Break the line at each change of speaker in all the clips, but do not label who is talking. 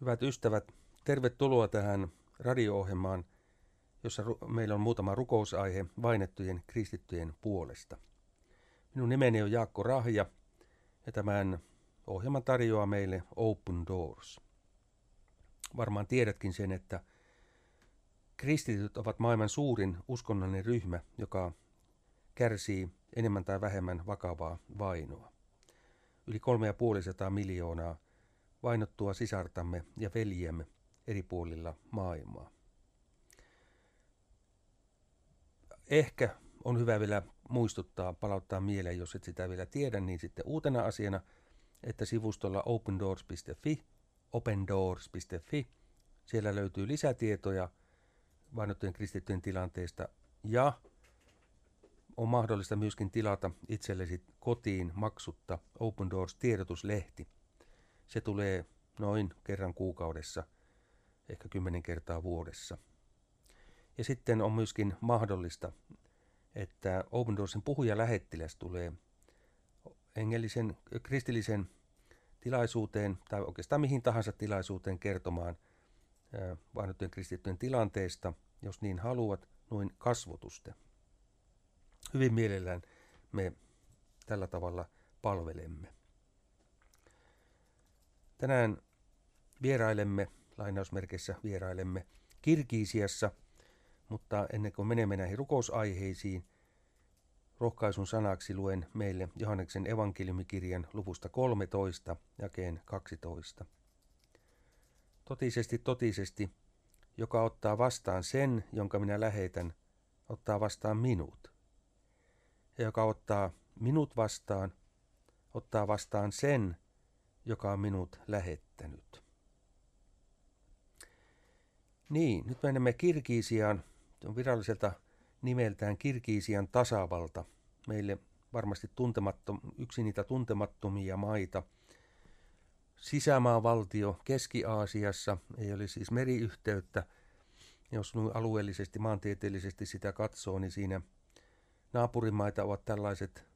Hyvät ystävät, tervetuloa tähän radio-ohjelmaan, jossa meillä on muutama rukousaihe vainettujen kristittyjen puolesta. Minun nimeni on Jaakko Rahja ja tämän ohjelman tarjoaa meille Open Doors. Varmaan tiedätkin sen, että kristityt ovat maailman suurin uskonnollinen ryhmä, joka kärsii enemmän tai vähemmän vakavaa vainoa. Yli kolme ja puolisataa miljoonaa vainottua sisartamme ja veljiemme eri puolilla maailmaa. Ehkä on hyvä vielä muistuttaa, palauttaa mieleen, jos et sitä vielä tiedä, niin sitten uutena asiana, että sivustolla opendoors.fi, opendoors.fi, siellä löytyy lisätietoja vainottujen kristittyjen tilanteesta ja on mahdollista myöskin tilata itsellesi kotiin maksutta Open Doors tiedotuslehti. Se tulee noin kerran kuukaudessa, ehkä kymmenen kertaa vuodessa. Ja sitten on myöskin mahdollista, että Open Doorsin puhuja lähettiläs tulee engellisen, kristillisen tilaisuuteen tai oikeastaan mihin tahansa tilaisuuteen kertomaan vainottujen kristittyjen tilanteesta, jos niin haluat, noin kasvotusten. Hyvin mielellään me tällä tavalla palvelemme. Tänään vierailemme, lainausmerkeissä vierailemme, Kirkiisiassa, mutta ennen kuin menemme näihin rukousaiheisiin, rohkaisun sanaksi luen meille Johanneksen evankeliumikirjan luvusta 13, jakeen 12. Totisesti, totisesti, joka ottaa vastaan sen, jonka minä lähetän, ottaa vastaan minut. Ja joka ottaa minut vastaan, ottaa vastaan sen, joka on minut lähettänyt. Niin, nyt menemme Kirkiisiaan, on viralliselta nimeltään Kirkiisian tasavalta. Meille varmasti tuntemattom, yksi niitä tuntemattomia maita. Sisämaavaltio Keski-Aasiassa, ei ole siis meriyhteyttä. Jos alueellisesti, maantieteellisesti sitä katsoo, niin siinä naapurimaita ovat tällaiset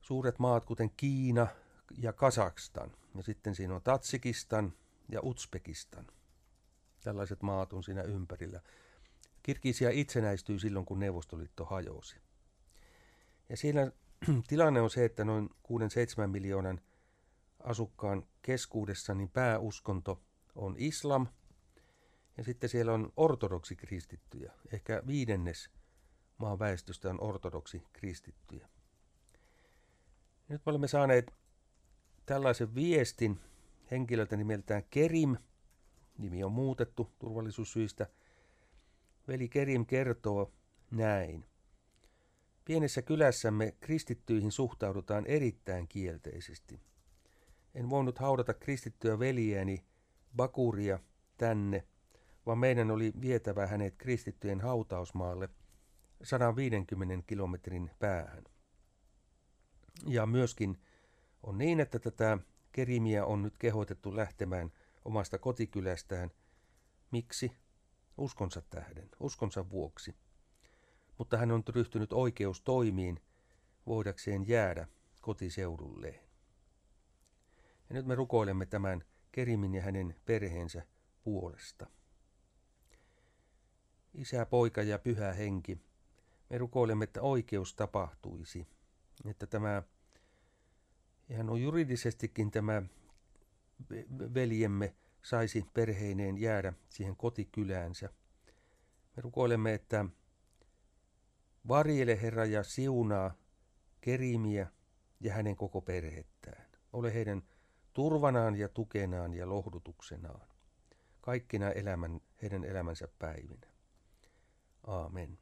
suuret maat, kuten Kiina, ja Kazakstan. Ja sitten siinä on Tatsikistan ja Uzbekistan. Tällaiset maat on siinä ympärillä. Kirkisia itsenäistyi silloin, kun Neuvostoliitto hajosi. Ja siinä tilanne on se, että noin 6-7 miljoonan asukkaan keskuudessa niin pääuskonto on islam. Ja sitten siellä on ortodoksi kristittyjä. Ehkä viidennes maan väestöstä on ortodoksi kristittyjä. Nyt me olemme saaneet tällaisen viestin henkilöltä nimeltään Kerim. Nimi on muutettu turvallisuussyistä. Veli Kerim kertoo näin. Pienessä kylässämme kristittyihin suhtaudutaan erittäin kielteisesti. En voinut haudata kristittyä veljeäni Bakuria tänne, vaan meidän oli vietävä hänet kristittyjen hautausmaalle 150 kilometrin päähän. Ja myöskin on niin, että tätä Kerimiä on nyt kehotettu lähtemään omasta kotikylästään. Miksi? Uskonsa tähden, uskonsa vuoksi. Mutta hän on ryhtynyt oikeustoimiin voidakseen jäädä kotiseudulleen. Ja nyt me rukoilemme tämän Kerimin ja hänen perheensä puolesta. Isä, poika ja pyhä henki, me rukoilemme, että oikeus tapahtuisi, että tämä ihan on juridisestikin tämä veljemme saisi perheineen jäädä siihen kotikyläänsä. Me rukoilemme, että varjele Herra ja siunaa Kerimiä ja hänen koko perhettään. Ole heidän turvanaan ja tukenaan ja lohdutuksenaan. Kaikkina elämän, heidän elämänsä päivinä. Aamen.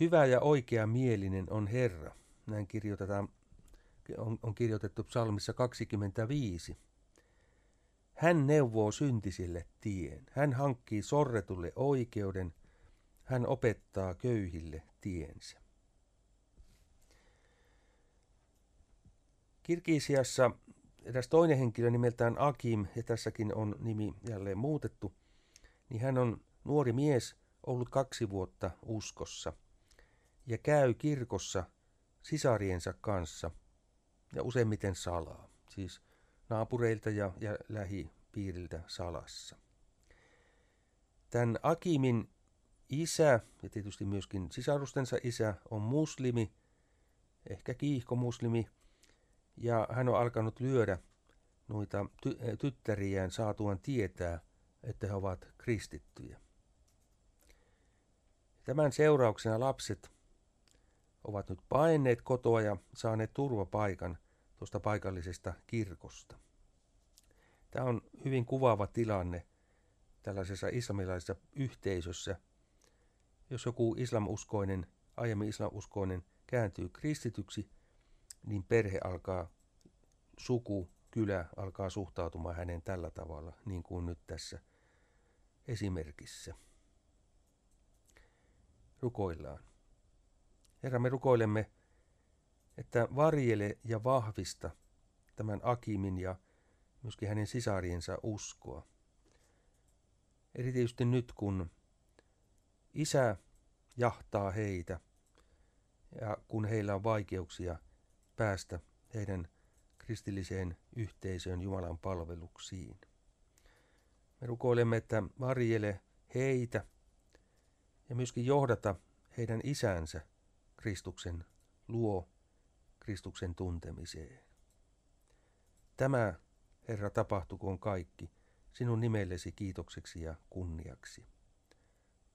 Hyvä ja oikea mielinen on Herra näin kirjoitetaan, on, on kirjoitettu psalmissa 25. Hän neuvoo syntisille tien. Hän hankkii sorretulle oikeuden. Hän opettaa köyhille tiensä. Kirkisiassa eräs toinen henkilö nimeltään Akim, ja tässäkin on nimi jälleen muutettu, niin hän on nuori mies, ollut kaksi vuotta uskossa, ja käy kirkossa – sisariensa kanssa ja useimmiten salaa. Siis naapureilta ja, ja lähipiiriltä salassa. Tämän Akimin isä ja tietysti myöskin sisarustensa isä on muslimi, ehkä kiihkomuslimi, ja hän on alkanut lyödä noita ty- tyttäriään saatuaan tietää, että he ovat kristittyjä. Tämän seurauksena lapset ovat nyt paineet kotoa ja saaneet turvapaikan tuosta paikallisesta kirkosta. Tämä on hyvin kuvaava tilanne tällaisessa islamilaisessa yhteisössä. Jos joku islamuskoinen, aiemmin islamuskoinen kääntyy kristityksi, niin perhe alkaa, suku, kylä alkaa suhtautumaan hänen tällä tavalla, niin kuin nyt tässä esimerkissä. Rukoillaan. Herra, me rukoilemme, että varjele ja vahvista tämän Akimin ja myöskin hänen sisariensa uskoa. Erityisesti nyt, kun isä jahtaa heitä ja kun heillä on vaikeuksia päästä heidän kristilliseen yhteisöön Jumalan palveluksiin. Me rukoilemme, että varjele heitä ja myöskin johdata heidän isänsä Kristuksen luo Kristuksen tuntemiseen. Tämä, Herra, tapahtukoon kaikki sinun nimellesi kiitokseksi ja kunniaksi.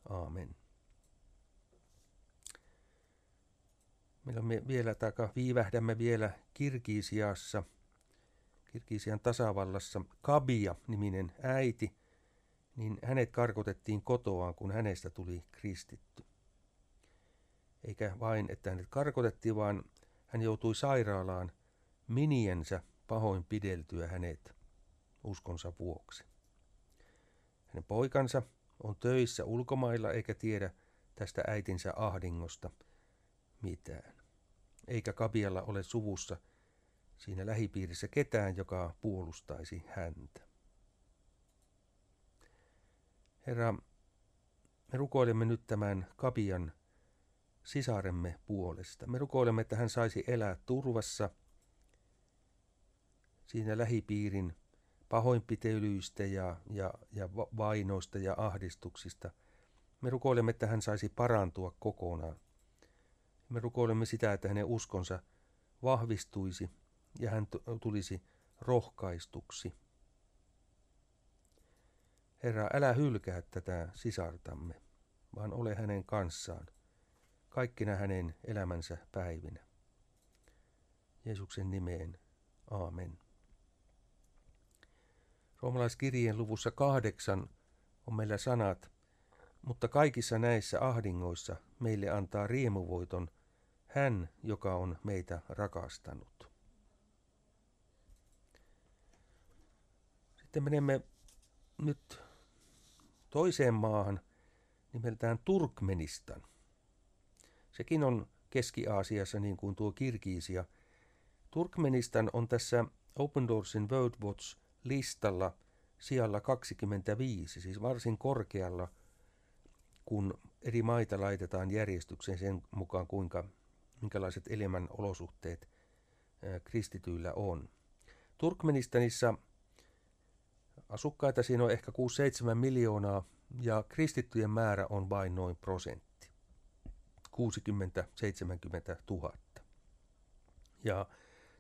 Aamen. Meillä me vielä, taka, viivähdämme vielä Kirkiisiassa, Kirkiisian tasavallassa, Kabia-niminen äiti, niin hänet karkotettiin kotoaan, kun hänestä tuli kristitty. Eikä vain, että hänet karkotettiin, vaan hän joutui sairaalaan miniensä pahoin pideltyä hänet uskonsa vuoksi. Hänen poikansa on töissä ulkomailla eikä tiedä tästä äitinsä ahdingosta mitään. Eikä Kabialla ole suvussa siinä lähipiirissä ketään, joka puolustaisi häntä. Herra, me rukoilemme nyt tämän Kabian sisaremme puolesta. Me rukoilemme, että hän saisi elää turvassa siinä lähipiirin pahoinpitelyistä ja, ja, ja vainoista ja ahdistuksista. Me rukoilemme, että hän saisi parantua kokonaan. Me rukoilemme sitä, että hänen uskonsa vahvistuisi ja hän tulisi rohkaistuksi. Herra, älä hylkää tätä sisartamme, vaan ole hänen kanssaan kaikkina hänen elämänsä päivinä. Jeesuksen nimeen. Aamen. Roomalaiskirjeen luvussa kahdeksan on meillä sanat, mutta kaikissa näissä ahdingoissa meille antaa riemuvoiton hän, joka on meitä rakastanut. Sitten menemme nyt toiseen maahan nimeltään Turkmenistan. Sekin on Keski-Aasiassa niin kuin tuo Kirkiisia. Turkmenistan on tässä Open Doorsin World Watch listalla sijalla 25, siis varsin korkealla, kun eri maita laitetaan järjestykseen sen mukaan, kuinka, minkälaiset elämän olosuhteet kristityillä on. Turkmenistanissa asukkaita siinä on ehkä 6-7 miljoonaa ja kristittyjen määrä on vain noin prosentti. 60-70 000. Ja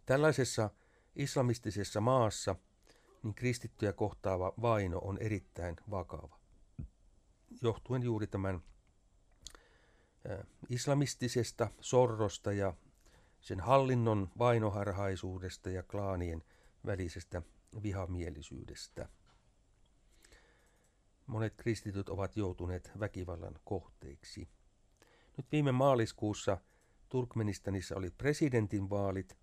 tällaisessa islamistisessa maassa – niin kristittyjä kohtaava vaino on erittäin vakava. Johtuen juuri tämän islamistisesta sorrosta ja sen hallinnon vainoharhaisuudesta ja klaanien välisestä vihamielisyydestä. Monet kristityt ovat joutuneet väkivallan kohteiksi. Nyt viime maaliskuussa Turkmenistanissa oli presidentinvaalit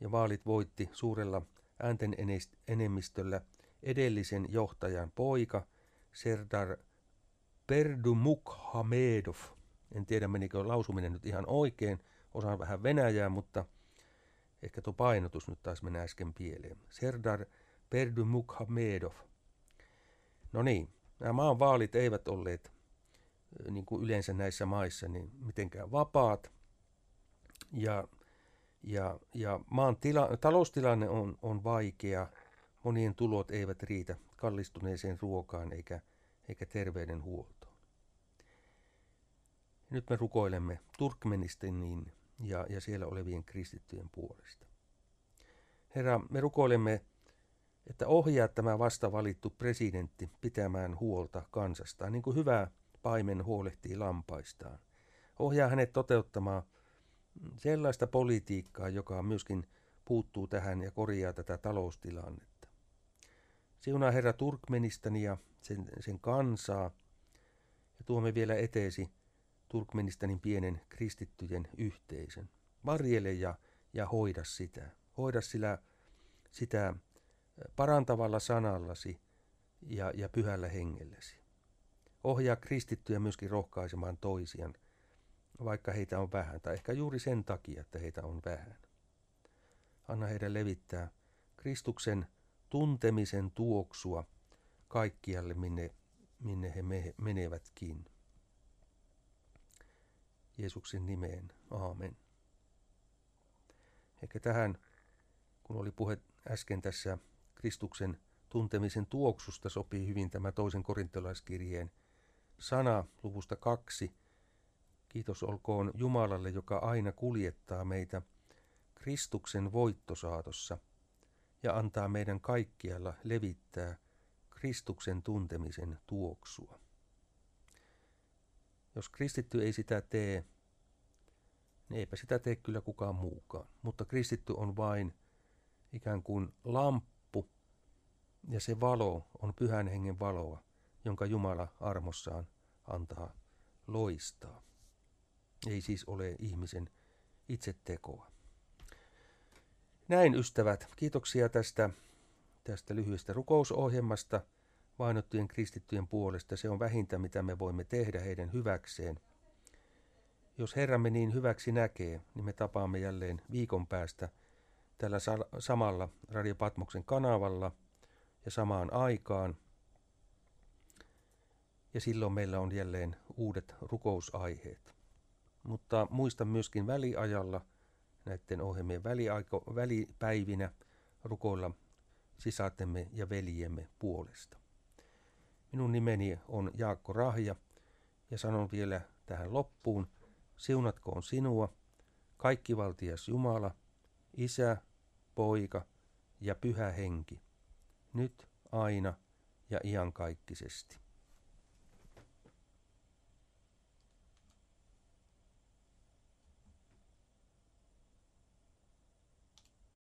ja vaalit voitti suurella äänten enemmistöllä edellisen johtajan poika Serdar Perdumukhamedov. En tiedä menikö lausuminen nyt ihan oikein, osaan vähän venäjää, mutta ehkä tuo painotus nyt taas menee äsken pieleen. Serdar Perdumukhamedov. No niin, nämä maan vaalit eivät olleet niin kuin yleensä näissä maissa niin mitenkään vapaat. Ja, Ja, ja maan tila, taloustilanne on, on vaikea, monien tulot eivät riitä kallistuneeseen ruokaan eikä, eikä terveydenhuoltoon. Nyt me rukoilemme Turkmenistanin ja, ja siellä olevien kristittyjen puolesta. Herra, me rukoilemme, että ohjaa tämä vasta valittu presidentti pitämään huolta kansastaan, niin kuin hyvä paimen huolehtii lampaistaan. Ohjaa hänet toteuttamaan sellaista politiikkaa, joka myöskin puuttuu tähän ja korjaa tätä taloustilannetta. Siunaa Herra Turkmenistania, sen, sen kansaa, ja tuomme vielä eteesi Turkmenistanin pienen kristittyjen yhteisön. Varjele ja, ja hoida sitä. Hoida sillä, sitä parantavalla sanallasi ja, ja pyhällä hengelläsi. Ohjaa kristittyjä myöskin rohkaisemaan toisiaan, vaikka heitä on vähän, tai ehkä juuri sen takia, että heitä on vähän. Anna heidän levittää Kristuksen tuntemisen tuoksua kaikkialle, minne, minne he me, menevätkin. Jeesuksen nimeen. Aamen. Ehkä tähän, kun oli puhe äsken tässä Kristuksen tuntemisen tuoksusta, sopii hyvin tämä toisen korintolaiskirjeen sana luvusta kaksi. Kiitos olkoon Jumalalle, joka aina kuljettaa meitä Kristuksen voittosaatossa ja antaa meidän kaikkialla levittää Kristuksen tuntemisen tuoksua. Jos kristitty ei sitä tee, niin eipä sitä tee kyllä kukaan muukaan. Mutta kristitty on vain ikään kuin lamppu, ja se valo on pyhän hengen valoa, jonka Jumala armossaan antaa loistaa. Ei siis ole ihmisen itse tekoa. Näin ystävät, kiitoksia tästä, tästä lyhyestä rukousohjelmasta vainottujen kristittyjen puolesta. Se on vähintä, mitä me voimme tehdä heidän hyväkseen. Jos Herramme niin hyväksi näkee, niin me tapaamme jälleen viikon päästä tällä samalla Radio Patmoksen kanavalla ja samaan aikaan. Ja silloin meillä on jälleen uudet rukousaiheet. Mutta muista myöskin väliajalla näiden ohjelmien väliaiko, välipäivinä rukoilla sisatemme ja veljemme puolesta. Minun nimeni on Jaakko Rahja ja sanon vielä tähän loppuun, siunatkoon sinua, kaikkivaltias Jumala, Isä, Poika ja Pyhä Henki, nyt, aina ja iankaikkisesti.